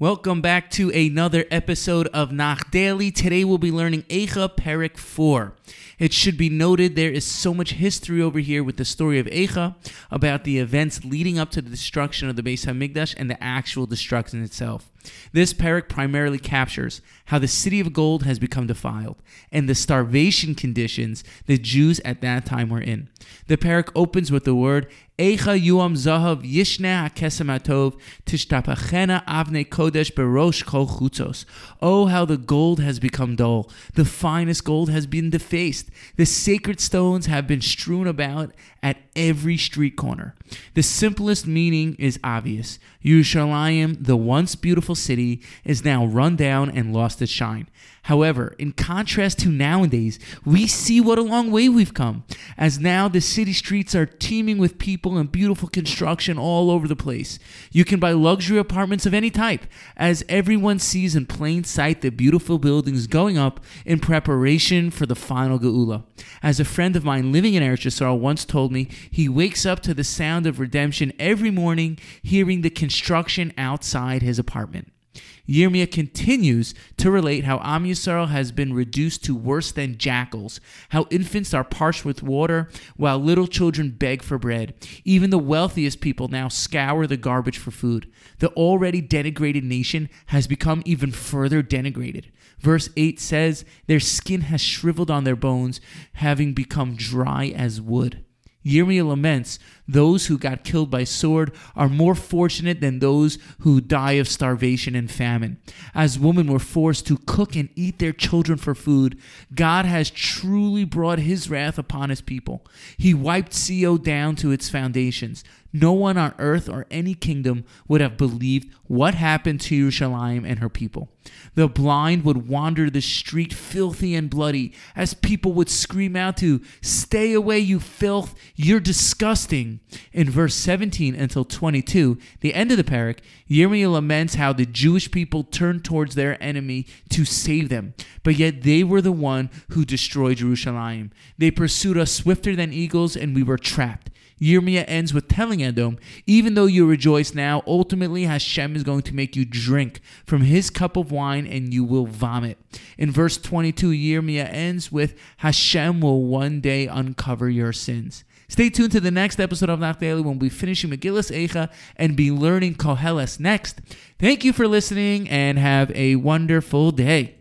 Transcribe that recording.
Welcome back to another episode of Nach Daily. Today we'll be learning Eicha Perek 4. It should be noted there is so much history over here with the story of Eicha about the events leading up to the destruction of the Beis Hamikdash and the actual destruction itself. This parak primarily captures how the city of gold has become defiled and the starvation conditions the Jews at that time were in. The parak opens with the word Eicha yuam zahav yishne hakesem atov tishtapachena avne kodesh berosh kol chutzos. Oh, how the gold has become dull. The finest gold has been defaced. The sacred stones have been strewn about at every street corner. The simplest meaning is obvious. Yerushalayim, the once beautiful city, is now run down and lost its shine. However, in contrast to nowadays, we see what a long way we've come, as now the city streets are teeming with people and beautiful construction all over the place. You can buy luxury apartments of any type, as everyone sees in plain sight the beautiful buildings going up in preparation for the final Geula. As a friend of mine living in Eretz Yisrael once told me, he wakes up to the sound of redemption every morning, hearing the construction outside his apartment. Yirmiyah continues to relate how Am Yisrael has been reduced to worse than jackals, how infants are parched with water while little children beg for bread. Even the wealthiest people now scour the garbage for food. The already denigrated nation has become even further denigrated. Verse 8 says, Their skin has shriveled on their bones, having become dry as wood. Yirmiyah laments, those who got killed by sword are more fortunate than those who die of starvation and famine. As women were forced to cook and eat their children for food, God has truly brought his wrath upon his people. He wiped Co down to its foundations. No one on earth or any kingdom would have believed what happened to Yerushalayim and her people. The blind would wander the street filthy and bloody as people would scream out to, Stay away, you filth, you're disgusting. In verse 17 until 22, the end of the parak, Yirmiyah laments how the Jewish people turned towards their enemy to save them, but yet they were the one who destroyed Jerusalem. They pursued us swifter than eagles, and we were trapped. Yirmiyah ends with telling Edom, even though you rejoice now, ultimately Hashem is going to make you drink from his cup of wine and you will vomit. In verse 22, Yirmiyah ends with, Hashem will one day uncover your sins. Stay tuned to the next episode of Nach Daily when we'll be finishing Megillas Eicha and be learning Koheles next. Thank you for listening and have a wonderful day.